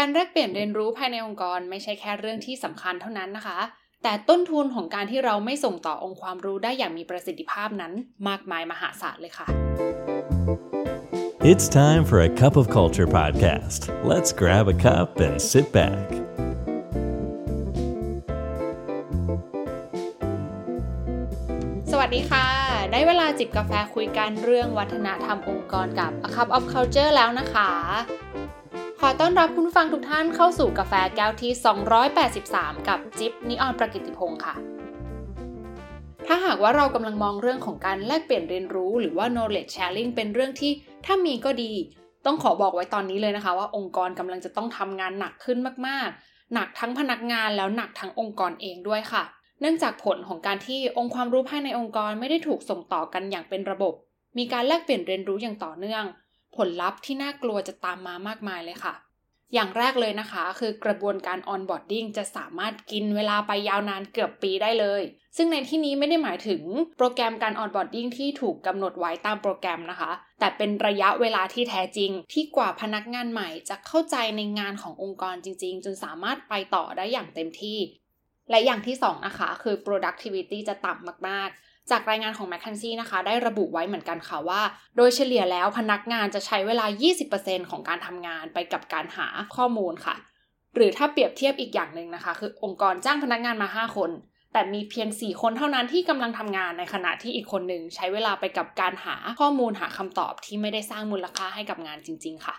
การแลกเปลี่ยนเรียนรู้ภายในองค์กรไม่ใช่แค่เรื่องที่สำคัญเท่านั้นนะคะ แต่ต้นทุนของการที่เราไม่ส่งต่อองค์ความรู้ได้อย่างมีประสิทธิภาพนั้นมากมายมหาศาลเลยค่ะ It's time for a cup of culture podcast. Let's grab a cup and sit back. สวัสดีค่ะ ได้เวลาจิบกาแฟคุยกันเรื่องวัฒนธรรมองค์กรกับ A Cup of Culture แล้วนะคะ ขอต้อนรับคุณฟังทุกท่านเข้าสู่กาแฟแก้วที่ 283 กับจิ๊บนิออนประกิติพงศ์ค่ะ ถ้าหากว่าเรากำลังมองเรื่องของการแลกเปลี่ยนเรียนรู้ หรือว่า knowledge sharing เป็นเรื่องที่ถ้ามีก็ดี ต้องขอบอกไว้ตอนนี้เลยนะคะ ว่าองค์กรกำลังจะต้องทำงานหนักขึ้นมากๆ หนักทั้งพนักงานแล้วหนักทั้งองค์กรเองด้วยค่ะ เนื่องจากผลของการที่องค์ความรู้ภายในองค์กรไม่ได้ถูกส่งต่อกันอย่างเป็นระบบ มีการแลกเปลี่ยนเรียนรู้อย่างต่อเนื่อง ผลลัพธ์ที่น่ากลัวจะตามมามากมายเลยค่ะ อย่างแรกเลยนะคะ คือกระบวนการ onboarding จะสามารถกินเวลาไปยาวนานเกือบปีได้เลย ซึ่งในที่นี้ไม่ได้หมายถึงโปรแกรมการ onboarding ที่ถูกกำหนดไว้ตามโปรแกรมนะคะ แต่เป็นระยะเวลาที่แท้จริง ที่กว่าพนักงานใหม่จะเข้าใจในงานขององค์กรจริง ๆ จนสามารถไปต่อได้อย่างเต็มที่และอย่างที่2นะคะคือ productivity จะต่ำมากๆ จากรายงานของ m c k คนซี่นะคะ ได้ระบุไว้เหมือนกันค่ะว่า โดยเฉลี่ยแล้วพนักงานจะใช้เวลา 20%ของการทำงานไปกับการหาข้อมูลค่ะ หรือถ้าเปรียบเทียบอีกอย่างหนึ่งนะคะ คือองค์กรจ้างพนักงานมา 5 คน แต่มีเพียง 4 คนเท่านั้นที่กำลังทำงานในขณะที่อีกคนหนึ่งใช้เวลาไปกับการหาข้อมูลหาคำตอบที่ไม่ได้สร้างมูลค่าให้กับงานจริง ๆ ค่ะ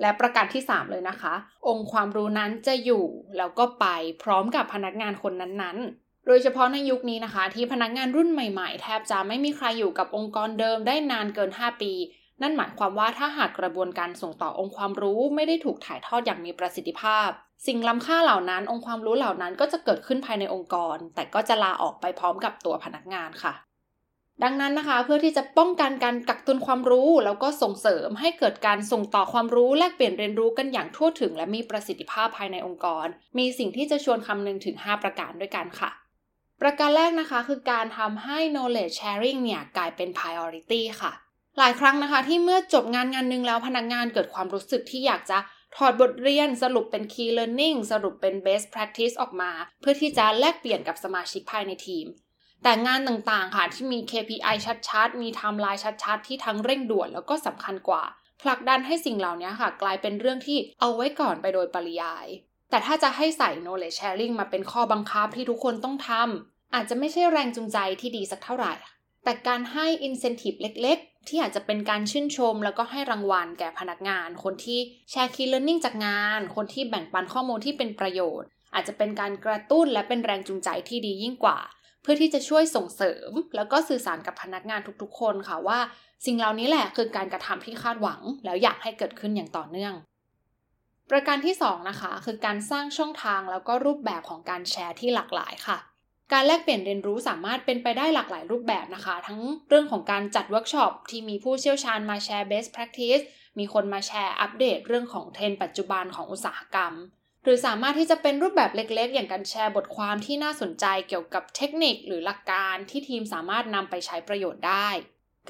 และประการที่ 3 เลยนะคะ องค์ความรู้นั้นจะอยู่แล้วก็ไปพร้อมกับพนักงานคนนั้นๆ โดยเฉพาะในยุคนี้นะคะ ที่พนักงานรุ่นใหม่ๆ แทบจะไม่มีใครอยู่กับองค์กรเดิมได้นานเกิน 5 ปี นั่นหมายความว่าถ้าหากกระบวนการส่งต่อองค์ความรู้ไม่ได้ถูกถ่ายทอดอย่างมีประสิทธิภาพ สิ่งล้ำค่าเหล่านั้นองค์ความรู้เหล่านั้นก็จะเกิดขึ้นภายในองค์กร แต่ก็จะลาออกไปพร้อมกับตัวพนักงานค่ะดังนั้นนะคะเพื่อที่จะป้องกันการกักตุนความรู้ แล้วก็ส่งเสริมให้เกิดการส่งต่อความรู้แลกเปลี่ยนเรียนรู้กันอย่างทั่วถึง และมีประสิทธิภาพภายในองค์กร มีสิ่งที่จะชวนคำนึงถึง 5 ประการด้วยกันค่ะ ประการแรกนะคะคือการทำให้ knowledge sharing เนี่ยกลายเป็น priority ค่ะ หลายครั้งนะคะที่เมื่อจบงานงานหนึ่งแล้วพนักงานเกิดความรู้สึกที่อยากจะถอดบทเรียนสรุปเป็น key learning สรุปเป็น best practice ออกมา เพื่อที่จะแลกเปลี่ยนกับสมาชิกภายในทีม แต่งานต่างๆค่ะที่มี KPI ชัดๆ มีไทม์ไลน์ชัดๆ ที่ทั้งเร่งด่วนแล้วก็สำคัญกว่าผลักดันให้สิ่งเหล่านี้ค่ะ กลายเป็นเรื่องที่เอาไว้ก่อนไปโดยปริยาย แต่ถ้าจะให้ใส่ knowledge sharing มาเป็นข้อบังคับที่ทุกคนต้องทำอาจจะไม่ใช่แรงจูงใจที่ดีสักเท่าไหร่ แต่การให้ incentive เล็ก ๆ ที่อาจจะเป็นการชื่นชม แล้วก็ให้รางวัลแก่พนักงาน คนที่แชร์ key learning จากงาน คนที่แบ่งปันข้อมูลที่เป็นประโยชน์ อาจจะเป็นการกระตุ้นและเป็นแรงจูงใจที่ดียิ่งกว่า เพื่อที่จะช่วยส่งเสริม แล้วก็สื่อสารกับพนักงานทุกๆ คนค่ะว่า สิ่งเหล่านี้แหละคือการกระทำที่คาดหวัง แล้วอยากให้เกิดขึ้นอย่างต่อเนื่อง ประการที่ 2 นะคะ คือการสร้างช่องทางแล้วก็รูปแบบของการแชร์ที่หลากหลายค่ะ การแลกเปลี่ยนเรียนรู้สามารถเป็นไปได้หลากหลายรูปแบบนะคะ ทั้งเรื่องของการจัดเวิร์กช็อปที่มีผู้เชี่ยวชาญมาแชร์ best practice มีคนมาแชร์อัปเดตเรื่องของเทรนด์ปัจจุบันของอุตสาหกรรม หรือสามารถที่จะเป็นรูปแบบเล็กๆ อย่างการแชร์บทความที่น่าสนใจเกี่ยวกับเทคนิคหรือหลักการที่ทีมสามารถนำไปใช้ประโยชน์ได้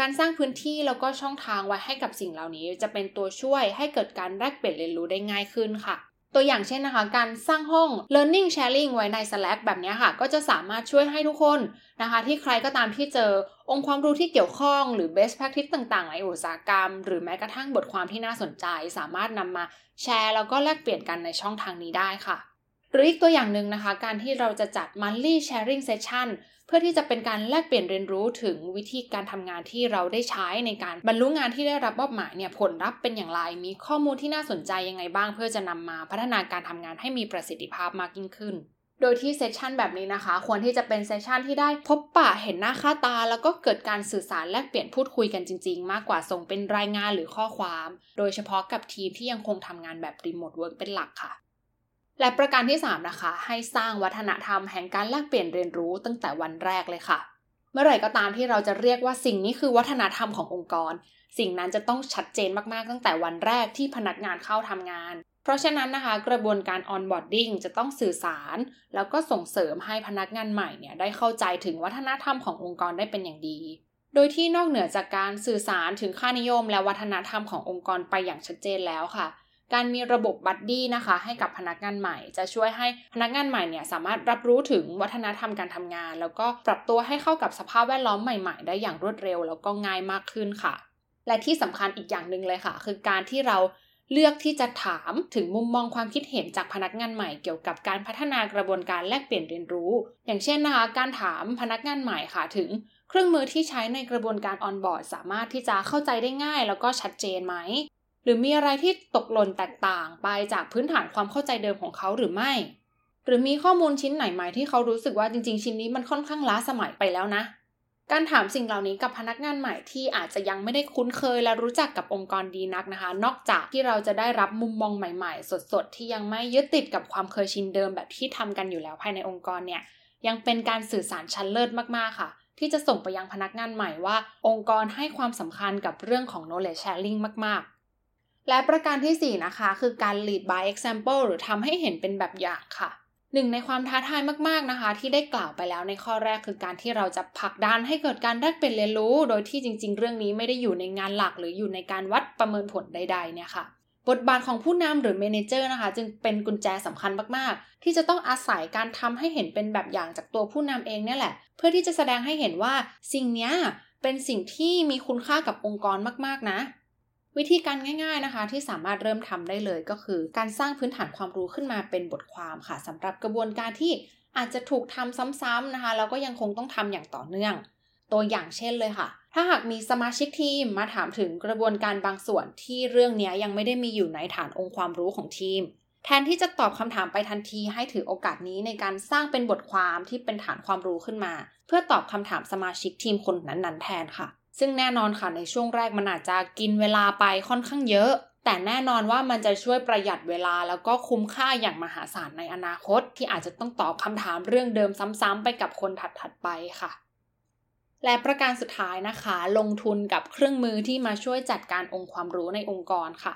การสร้างพื้นที่แล้วก็ช่องทางไว้ให้กับสิ่งเหล่านี้ จะเป็นตัวช่วยให้เกิดการแลกเปลี่ยนเรียนรู้ได้ง่ายขึ้นค่ะ ตัวอย่างเช่นนะคะ การสร้างห้อง learning sharing ไว้ใน Slack แบบนี้ค่ะ ก็จะสามารถช่วยให้ทุกคนนะคะ ที่ใครก็ตามที่เจอองค์ความรู้ที่เกี่ยวข้องหรือ best practice ต่างๆ ในอุตสาหกรรม หรือแม้กระทั่งบทความที่น่าสนใจ สามารถนำมาแชร์แล้วก็แลกเปลี่ยนกันในช่องทางนี้ได้ค่ะหรืออีกตัวอย่างหนึ่งนะคะ การที่เราจะจัด monthly sharing session เพื่อที่จะเป็นการแลกเปลี่ยนเรียนรู้ถึงวิธีการทำงานที่เราได้ใช้ในการบรรลุงานที่ได้รับมอบหมายเนี่ยผลลัพธ์เป็นอย่างไร มีข้อมูลที่น่าสนใจยังไงบ้าง เพื่อจะนำมาพัฒนาการทำงานให้มีประสิทธิภาพมากยิ่งขึ้นโดยที่ session แบบนี้นะคะ ควรที่จะเป็น session ที่ได้พบปะเห็นหน้าค่าตา แล้วก็เกิดการสื่อสารแลกเปลี่ยนพูดคุยกันจริง ๆ มากกว่าส่งเป็นรายงานหรือข้อความ โดยเฉพาะกับทีมที่ยังคงทำงานแบบ remote work เป็นหลักค่ะ และประการที่ 3 นะคะ ให้สร้างวัฒนธรรมแห่งการแลกเปลี่ยนเรียนรู้ตั้งแต่วันแรกเลยค่ะ เมื่อไหร่ก็ตามที่เราจะเรียกว่าสิ่งนี้คือวัฒนธรรมขององค์กร สิ่งนั้นจะต้องชัดเจนมากๆตั้งแต่วันแรกที่พนักงานเข้าทำงาน เพราะฉะนั้นนะคะ กระบวนการ onboarding จะต้องสื่อสาร แล้วก็ส่งเสริมให้พนักงานใหม่เนี่ยได้เข้าใจถึงวัฒนธรรมขององค์กรได้เป็นอย่างดี โดยที่นอกเหนือจากการสื่อสารถึงค่านิยม และวัฒนธรรมขององค์กรไปอย่างชัดเจนแล้วค่ะ การมีระบบ buddy นะคะ ให้กับพนักงานใหม่ จะช่วยให้พนักงานใหม่เนี่ยสามารถรับรู้ถึงวัฒนธรรมการทำงาน แล้วก็ปรับตัวให้เข้ากับสภาพแวดล้อมใหม่ๆ ได้อย่างรวดเร็ว แล้วก็ง่ายมากขึ้นค่ะ และที่สำคัญอีกอย่างหนึ่งเลยค่ะ คือการที่เราเลือกที่จะถามถึงมุมมองความคิดเห็นจากพนักงานใหม่เกี่ยวกับการพัฒนากระบวนการแลกเปลี่ยนเรียนรู้ อย่างเช่นนะคะการถามพนักงานใหม่ค่ะถึงเครื่องมือที่ใช้ในกระบวนการออนบอร์ดสามารถที่จะเข้าใจได้ง่าย แล้วก็ชัดเจนไหม หรือมีอะไรที่ตกหล่นแตกต่างไปจากพื้นฐานความเข้าใจเดิมของเขาหรือไม่ หรือมีข้อมูลชิ้นไหนไหมที่เขารู้สึกว่าจริงๆ ชิ้นนี้มันค่อนข้างล้าสมัยไปแล้วนะ การถามสิ่งเหล่านี้กับพนักงานใหม่ที่อาจจะยังไม่ได้คุ้นเคยและรู้จักกับองค์กรดีนักนะคะ นอกจากที่เราจะได้รับมุมมองใหม่ ๆ สดๆ ที่ยังไม่ยึดติดกับความเคยชินเดิมแบบที่ทำกันอยู่แล้วภายในองค์กรเนี่ย ยังเป็นการสื่อสารชั้นเลิศมากๆค่ะที่จะส่งไปยังพนักงานใหม่ว่า องค์กรให้ความสำคัญกับเรื่องของ knowledge sharing มาก ๆ และประการที่ 4 นะคะ คือการ lead by example หรือทำให้เห็นเป็นแบบอย่างค่ะหนึ่งในความท้าทายมากๆนะคะ ที่ได้กล่าวไปแล้วในข้อแรกคือการที่เราจะผลักดันให้เกิดการแลกเปลี่ยนเรียนรู้ โดยที่จริง ๆ เรื่องนี้ไม่ได้อยู่ในงานหลักหรืออยู่ในการวัดประเมินผลใดๆเนี่ยค่ะ บทบาทของผู้นำหรือเมนเจอร์นะคะ จึงเป็นกุญแจสำคัญมากๆ ที่จะต้องอาศัยการทำให้เห็นเป็นแบบอย่างจากตัวผู้นำเองเนี่ยแหละ เพื่อที่จะแสดงให้เห็นว่าสิ่งนี้เป็นสิ่งที่มีคุณค่ากับองค์กรมากๆนะ วิธีการง่าย ๆนะคะ ที่สามารถเริ่มทำได้เลยก็คือ การสร้างพื้นฐานความรู้ขึ้นมาเป็นบทความค่ะสำหรับกระบวนการที่อาจจะถูกทำซ้ำๆนะคะแล้วก็ยังคงต้องทำอย่างต่อเนื่อง ตัวอย่างเช่นเลยค่ะ ถ้าหากมีสมาชิกทีมมาถามถึงกระบวนการบางส่วนที่เรื่องนี้ยังไม่ได้มีอยู่ในฐานองค์ความรู้ของทีม แทนที่จะตอบคำถามไปทันทีให้ถือโอกาสนี้ในการสร้างเป็นบทความที่เป็นฐานความรู้ขึ้นมา เพื่อตอบคำถามสมาชิกทีมคนนั้นๆแทนค่ะ ซึ่งแน่นอนค่ะในช่วงแรกมันอาจจะกินเวลาไปค่อนข้างเยอะ แต่แน่นอนว่ามันจะช่วยประหยัดเวลาแล้วก็คุ้มค่าอย่างมหาศาลในอนาคต ที่อาจจะต้องตอบคำถามเรื่องเดิมซ้ำๆไปกับคนถัดๆไปค่ะและประการสุดท้ายนะคะ ลงทุนกับเครื่องมือที่มาช่วยจัดการองค์ความรู้ในองค์กรค่ะ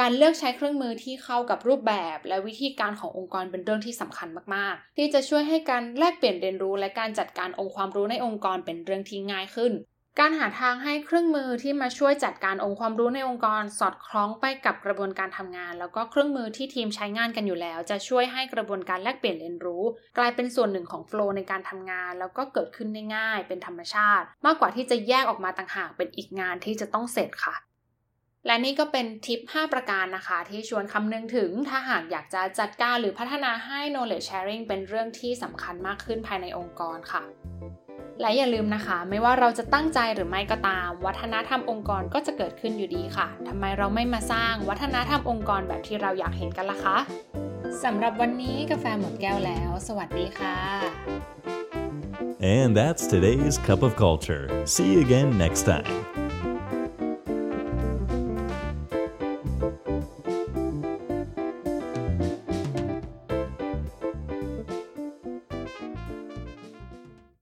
การเลือกใช้เครื่องมือที่เข้ากับรูปแบบ และวิธีการขององค์กรเป็นเรื่องที่สำคัญมากๆ ที่จะช่วยให้การแลกเปลี่ยนเรียนรู้ และการจัดการองค์ความรู้ในองค์กรเป็นเรื่องที่ง่ายขึ้น การหาทางให้เครื่องมือที่มาช่วยจัดการองค์ความรู้ในองค์กรสอดคล้องไปกับกระบวนการทำงาน แล้วก็เครื่องมือที่ทีมใช้งานกันอยู่แล้ว จะช่วยให้กระบวนการแลกเปลี่ยนเรียนรู้ กลายเป็นส่วนหนึ่งของโฟล์ในการทำงาน แล้วก็เกิดขึ้นได้ง่ายเป็นธรรมชาติ มากกว่าที่จะแยกออกมาต่างหากเป็นอีกงานที่จะต้องเสร็จค่ะ และนี่ก็เป็นทิป 5 ประการนะคะ ที่ชวนคำนึงถึงถ้าหากอยากจะจัดการหรือพัฒนาให้ knowledge sharing เป็นเรื่องที่สำคัญมากขึ้นภายในองค์กรค่ะ และอย่าลืมนะคะ ไม่ว่าเราจะตั้งใจหรือไม่ก็ตาม วัฒนธรรมองค์กรก็จะเกิดขึ้นอยู่ดีค่ะทำไมเราไม่มาสร้างวัฒนธรรมองค์กรแบบที่เราอยากเห็นกันล่ะคะสำหรับวันนี้กาแฟหมดแก้วแล้ว สวัสดีค่ะ And that's today's cup of culture. See you again next time.